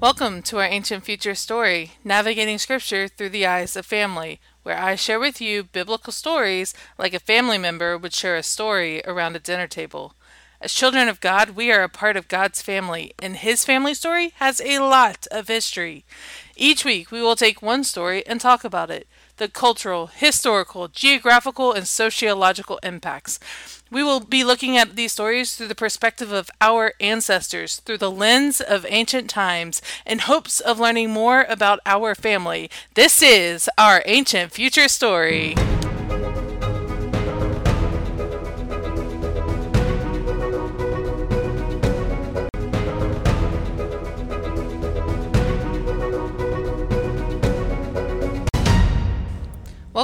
Welcome to our Ancient Future story, Navigating Scripture Through the Eyes of Family, where I share with you biblical stories like a family member would share a story around a dinner table. As children of God, we are a part of God's family, and His family story has a lot of history. Each week, we will take one story and talk about it the cultural, historical, geographical, and sociological impacts. We will be looking at these stories through the perspective of our ancestors, through the lens of ancient times, in hopes of learning more about our family. This is our Ancient Future Story.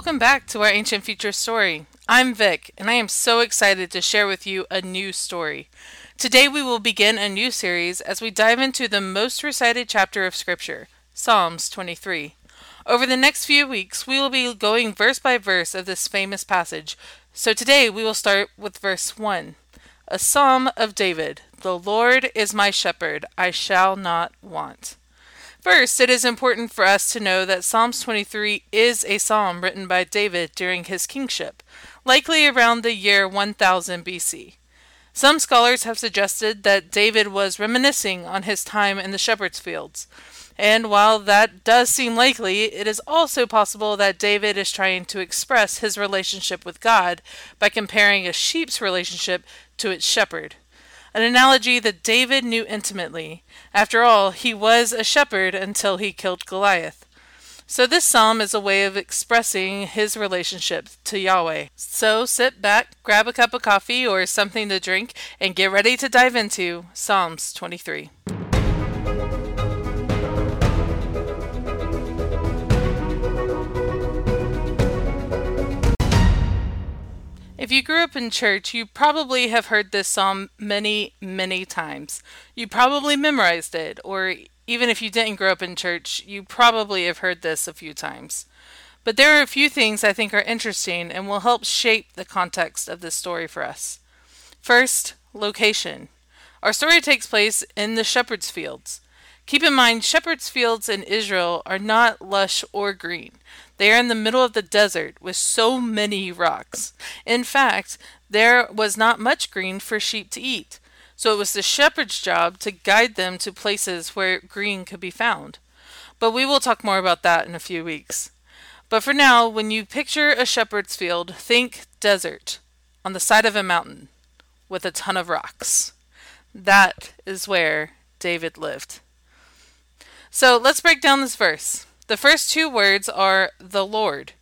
Welcome back to our Ancient Future story. I'm Vic, and I am so excited to share with you a new story. Today we will begin a new series as we dive into the most recited chapter of Scripture, Psalms 23. Over the next few weeks, we will be going verse by verse of this famous passage. So today we will start with verse 1. A psalm of David The Lord is my shepherd, I shall not want. First, it is important for us to know that Psalms 23 is a psalm written by David during his kingship, likely around the year 1000 BC. Some scholars have suggested that David was reminiscing on his time in the shepherd's fields. And while that does seem likely, it is also possible that David is trying to express his relationship with God by comparing a sheep's relationship to its shepherd an analogy that David knew intimately. After all, he was a shepherd until he killed Goliath. So, this psalm is a way of expressing his relationship to Yahweh. So, sit back, grab a cup of coffee or something to drink, and get ready to dive into Psalms 23. If you grew up in church, you probably have heard this psalm many, many times. You probably memorized it, or even if you didn't grow up in church, you probably have heard this a few times. But there are a few things I think are interesting and will help shape the context of this story for us. First, location. Our story takes place in the shepherd's fields. Keep in mind, shepherd's fields in Israel are not lush or green. They are in the middle of the desert with so many rocks. In fact, there was not much green for sheep to eat, so it was the shepherd's job to guide them to places where green could be found. But we will talk more about that in a few weeks. But for now, when you picture a shepherd's field, think desert on the side of a mountain with a ton of rocks. That is where David lived. So let's break down this verse. The first two words are the Lord.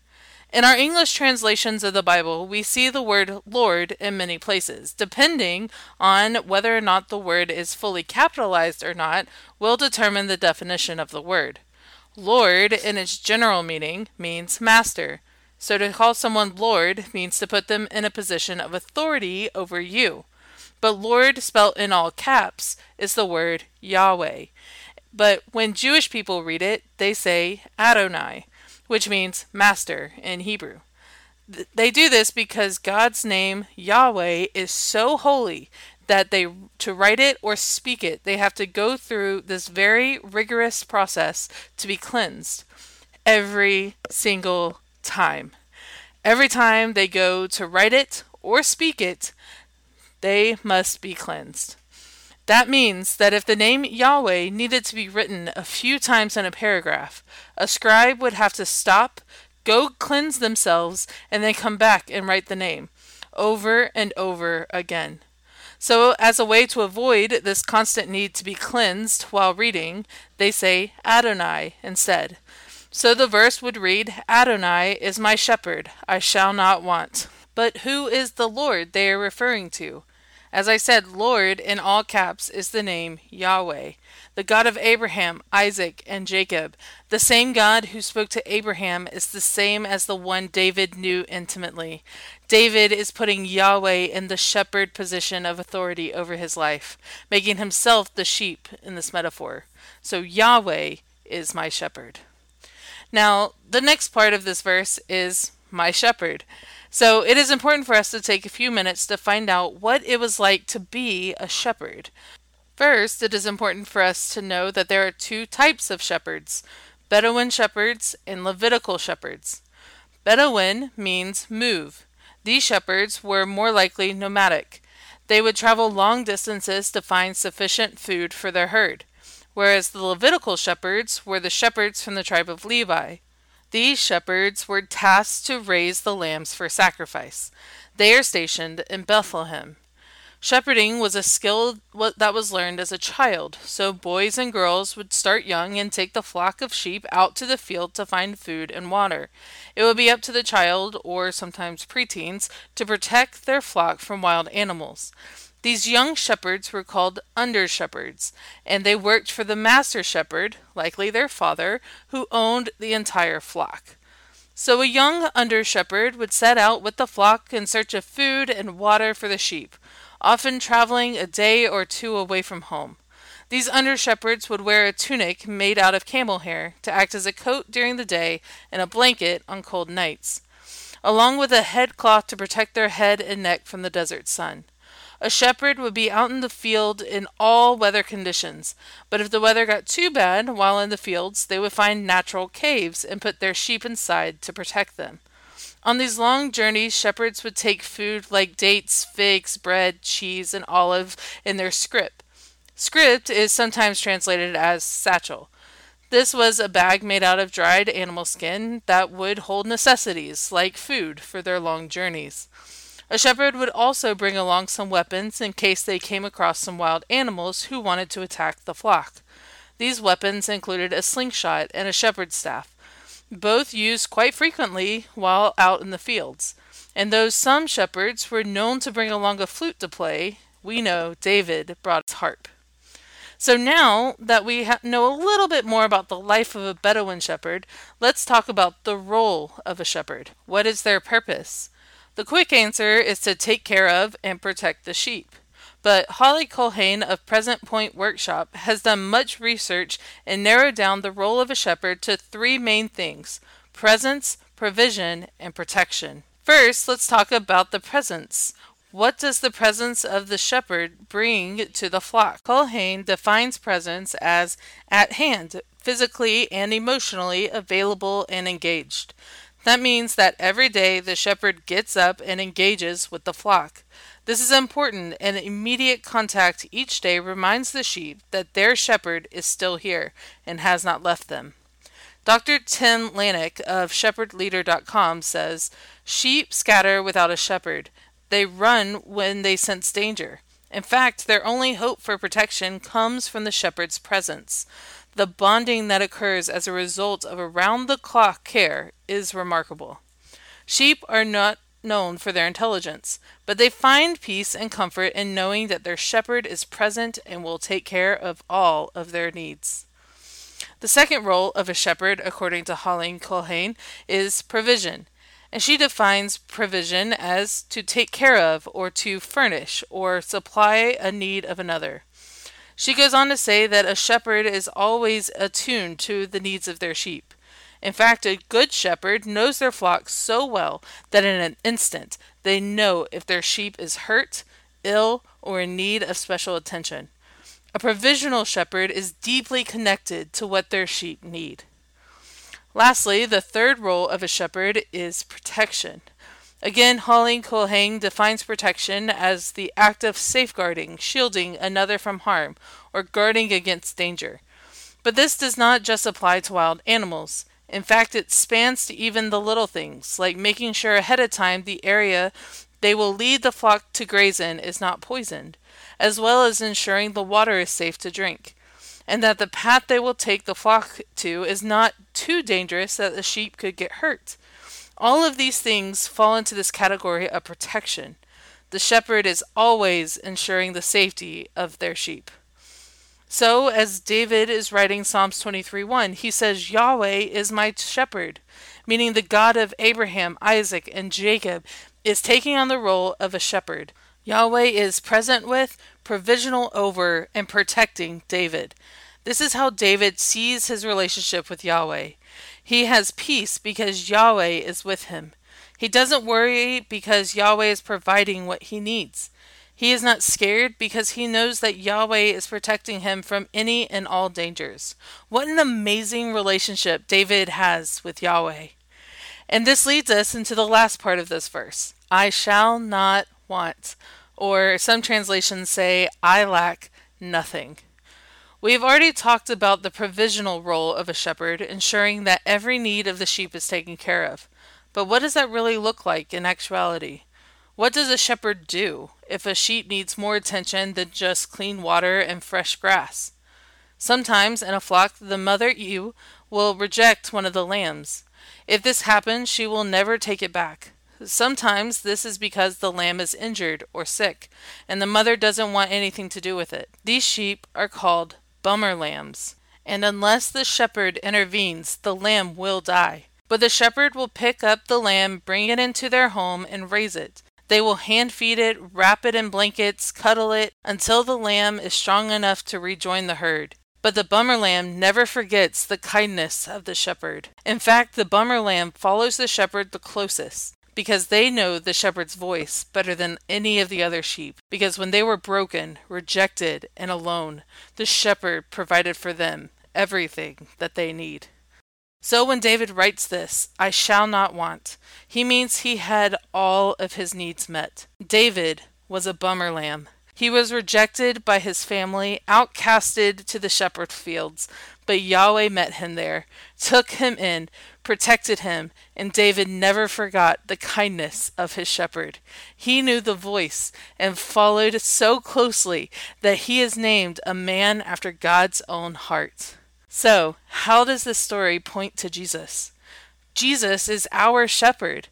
In our English translations of the Bible, we see the word Lord in many places. Depending on whether or not the word is fully capitalized or not, will determine the definition of the word. Lord, in its general meaning, means master. So to call someone Lord means to put them in a position of authority over you. But Lord, spelt in all caps, is the word Yahweh. But when Jewish people read it, they say Adonai, which means master in Hebrew. They do this because God's name, Yahweh, is so holy that they to write it or speak it, they have to go through this very rigorous process to be cleansed every single time. Every time they go to write it or speak it, they must be cleansed. That means that if the name Yahweh needed to be written a few times in a paragraph, a scribe would have to stop, go cleanse themselves, and then come back and write the name over and over again. So, as a way to avoid this constant need to be cleansed while reading, they say Adonai instead. So the verse would read Adonai is my shepherd, I shall not want. But who is the Lord they are referring to? As I said, Lord in all caps is the name Yahweh, the God of Abraham, Isaac, and Jacob. The same God who spoke to Abraham is the same as the one David knew intimately. David is putting Yahweh in the shepherd position of authority over his life, making himself the sheep in this metaphor. So Yahweh is my shepherd. Now, the next part of this verse is my shepherd. So it is important for us to take a few minutes to find out what it was like to be a shepherd. First, it is important for us to know that there are two types of shepherds Bedouin shepherds and Levitical shepherds. Bedouin means move. These shepherds were more likely nomadic. They would travel long distances to find sufficient food for their herd, whereas the Levitical shepherds were the shepherds from the tribe of Levi. These shepherds were tasked to raise the lambs for sacrifice. They are stationed in Bethlehem. Shepherding was a skill that was learned as a child, so boys and girls would start young and take the flock of sheep out to the field to find food and water. It would be up to the child, or sometimes preteens, to protect their flock from wild animals. These young shepherds were called under shepherds, and they worked for the master shepherd, likely their father, who owned the entire flock. So a young under shepherd would set out with the flock in search of food and water for the sheep often traveling a day or two away from home. These under shepherds would wear a tunic made out of camel hair to act as a coat during the day and a blanket on cold nights, along with a head cloth to protect their head and neck from the desert sun. A shepherd would be out in the field in all weather conditions, but if the weather got too bad while in the fields, they would find natural caves and put their sheep inside to protect them. On these long journeys, shepherds would take food like dates, figs, bread, cheese, and olive in their scrip. Scrip is sometimes translated as satchel. This was a bag made out of dried animal skin that would hold necessities like food for their long journeys. A shepherd would also bring along some weapons in case they came across some wild animals who wanted to attack the flock. These weapons included a slingshot and a shepherd's staff both used quite frequently while out in the fields. And though some shepherds were known to bring along a flute to play, we know David brought his harp. So now that we ha- know a little bit more about the life of a Bedouin shepherd, let's talk about the role of a shepherd. What is their purpose? The quick answer is to take care of and protect the sheep. But Holly Culhane of Presence Point Workshop has done much research and narrowed down the role of a shepherd to three main things presence, provision, and protection. First, let's talk about the presence. What does the presence of the shepherd bring to the flock? Culhane defines presence as at hand, physically and emotionally available and engaged. That means that every day the shepherd gets up and engages with the flock. This is important, and immediate contact each day reminds the sheep that their shepherd is still here and has not left them. Dr. Tim Laniak of ShepherdLeader.com says Sheep scatter without a shepherd. They run when they sense danger. In fact, their only hope for protection comes from the shepherd's presence. The bonding that occurs as a result of around the clock care is remarkable. Sheep are not known for their intelligence, but they find peace and comfort in knowing that their shepherd is present and will take care of all of their needs. The second role of a shepherd, according to Holly Culhane, is provision, and she defines provision as to take care of or to furnish or supply a need of another. She goes on to say that a shepherd is always attuned to the needs of their sheep. In fact, a good shepherd knows their flock so well that in an instant they know if their sheep is hurt, ill, or in need of special attention. A provisional shepherd is deeply connected to what their sheep need. Lastly, the third role of a shepherd is protection. Again, Holly Culhane defines protection as the act of safeguarding, shielding another from harm, or guarding against danger. But this does not just apply to wild animals. In fact, it spans to even the little things, like making sure ahead of time the area they will lead the flock to graze in is not poisoned, as well as ensuring the water is safe to drink, and that the path they will take the flock to is not too dangerous that the sheep could get hurt. All of these things fall into this category of protection. The shepherd is always ensuring the safety of their sheep. So, as David is writing Psalms 23 1, he says, Yahweh is my shepherd, meaning the God of Abraham, Isaac, and Jacob is taking on the role of a shepherd. Yahweh is present with, provisional over, and protecting David. This is how David sees his relationship with Yahweh. He has peace because Yahweh is with him. He doesn't worry because Yahweh is providing what he needs. He is not scared because he knows that Yahweh is protecting him from any and all dangers. What an amazing relationship David has with Yahweh. And this leads us into the last part of this verse I shall not want, or some translations say, I lack nothing. We have already talked about the provisional role of a shepherd, ensuring that every need of the sheep is taken care of. But what does that really look like in actuality? What does a shepherd do if a sheep needs more attention than just clean water and fresh grass? Sometimes in a flock, the mother ewe will reject one of the lambs. If this happens, she will never take it back. Sometimes this is because the lamb is injured or sick, and the mother doesn't want anything to do with it. These sheep are called bummer lambs, and unless the shepherd intervenes, the lamb will die. But the shepherd will pick up the lamb, bring it into their home, and raise it. They will hand feed it, wrap it in blankets, cuddle it, until the lamb is strong enough to rejoin the herd. But the bummer lamb never forgets the kindness of the shepherd. In fact, the bummer lamb follows the shepherd the closest because they know the shepherd's voice better than any of the other sheep. Because when they were broken, rejected, and alone, the shepherd provided for them everything that they need. So when David writes this, I shall not want, he means he had all of his needs met. David was a bummer lamb. He was rejected by his family, outcasted to the shepherd fields, but Yahweh met him there, took him in, protected him, and David never forgot the kindness of his shepherd. He knew the voice and followed so closely that he is named a man after God's own heart. So, how does this story point to Jesus? Jesus is our shepherd.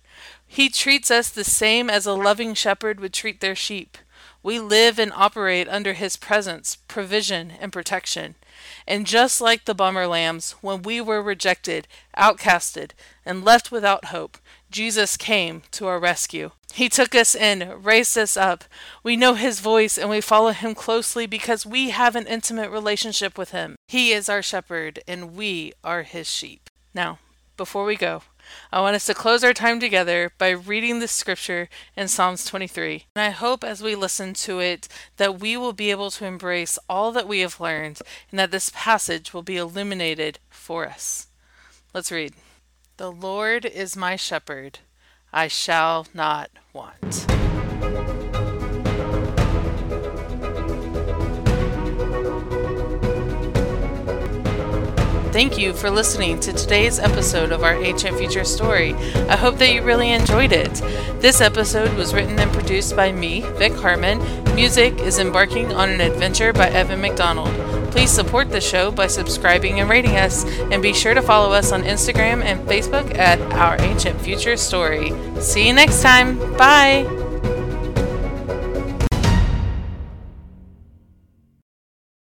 He treats us the same as a loving shepherd would treat their sheep. We live and operate under his presence, provision, and protection. And just like the bummer lambs, when we were rejected, outcasted, and left without hope, Jesus came to our rescue. He took us in, raised us up. We know his voice and we follow him closely because we have an intimate relationship with him. He is our shepherd and we are his sheep. Now, before we go, I want us to close our time together by reading the scripture in Psalms 23. And I hope as we listen to it that we will be able to embrace all that we have learned and that this passage will be illuminated for us. Let's read. The Lord is my shepherd, I shall not want. Thank you for listening to today's episode of our Ancient Future Story. I hope that you really enjoyed it. This episode was written and produced by me, Vic Harmon. Music is Embarking on an Adventure by Evan McDonald. Please support the show by subscribing and rating us, and be sure to follow us on Instagram and Facebook at Our Ancient Future Story. See you next time. Bye.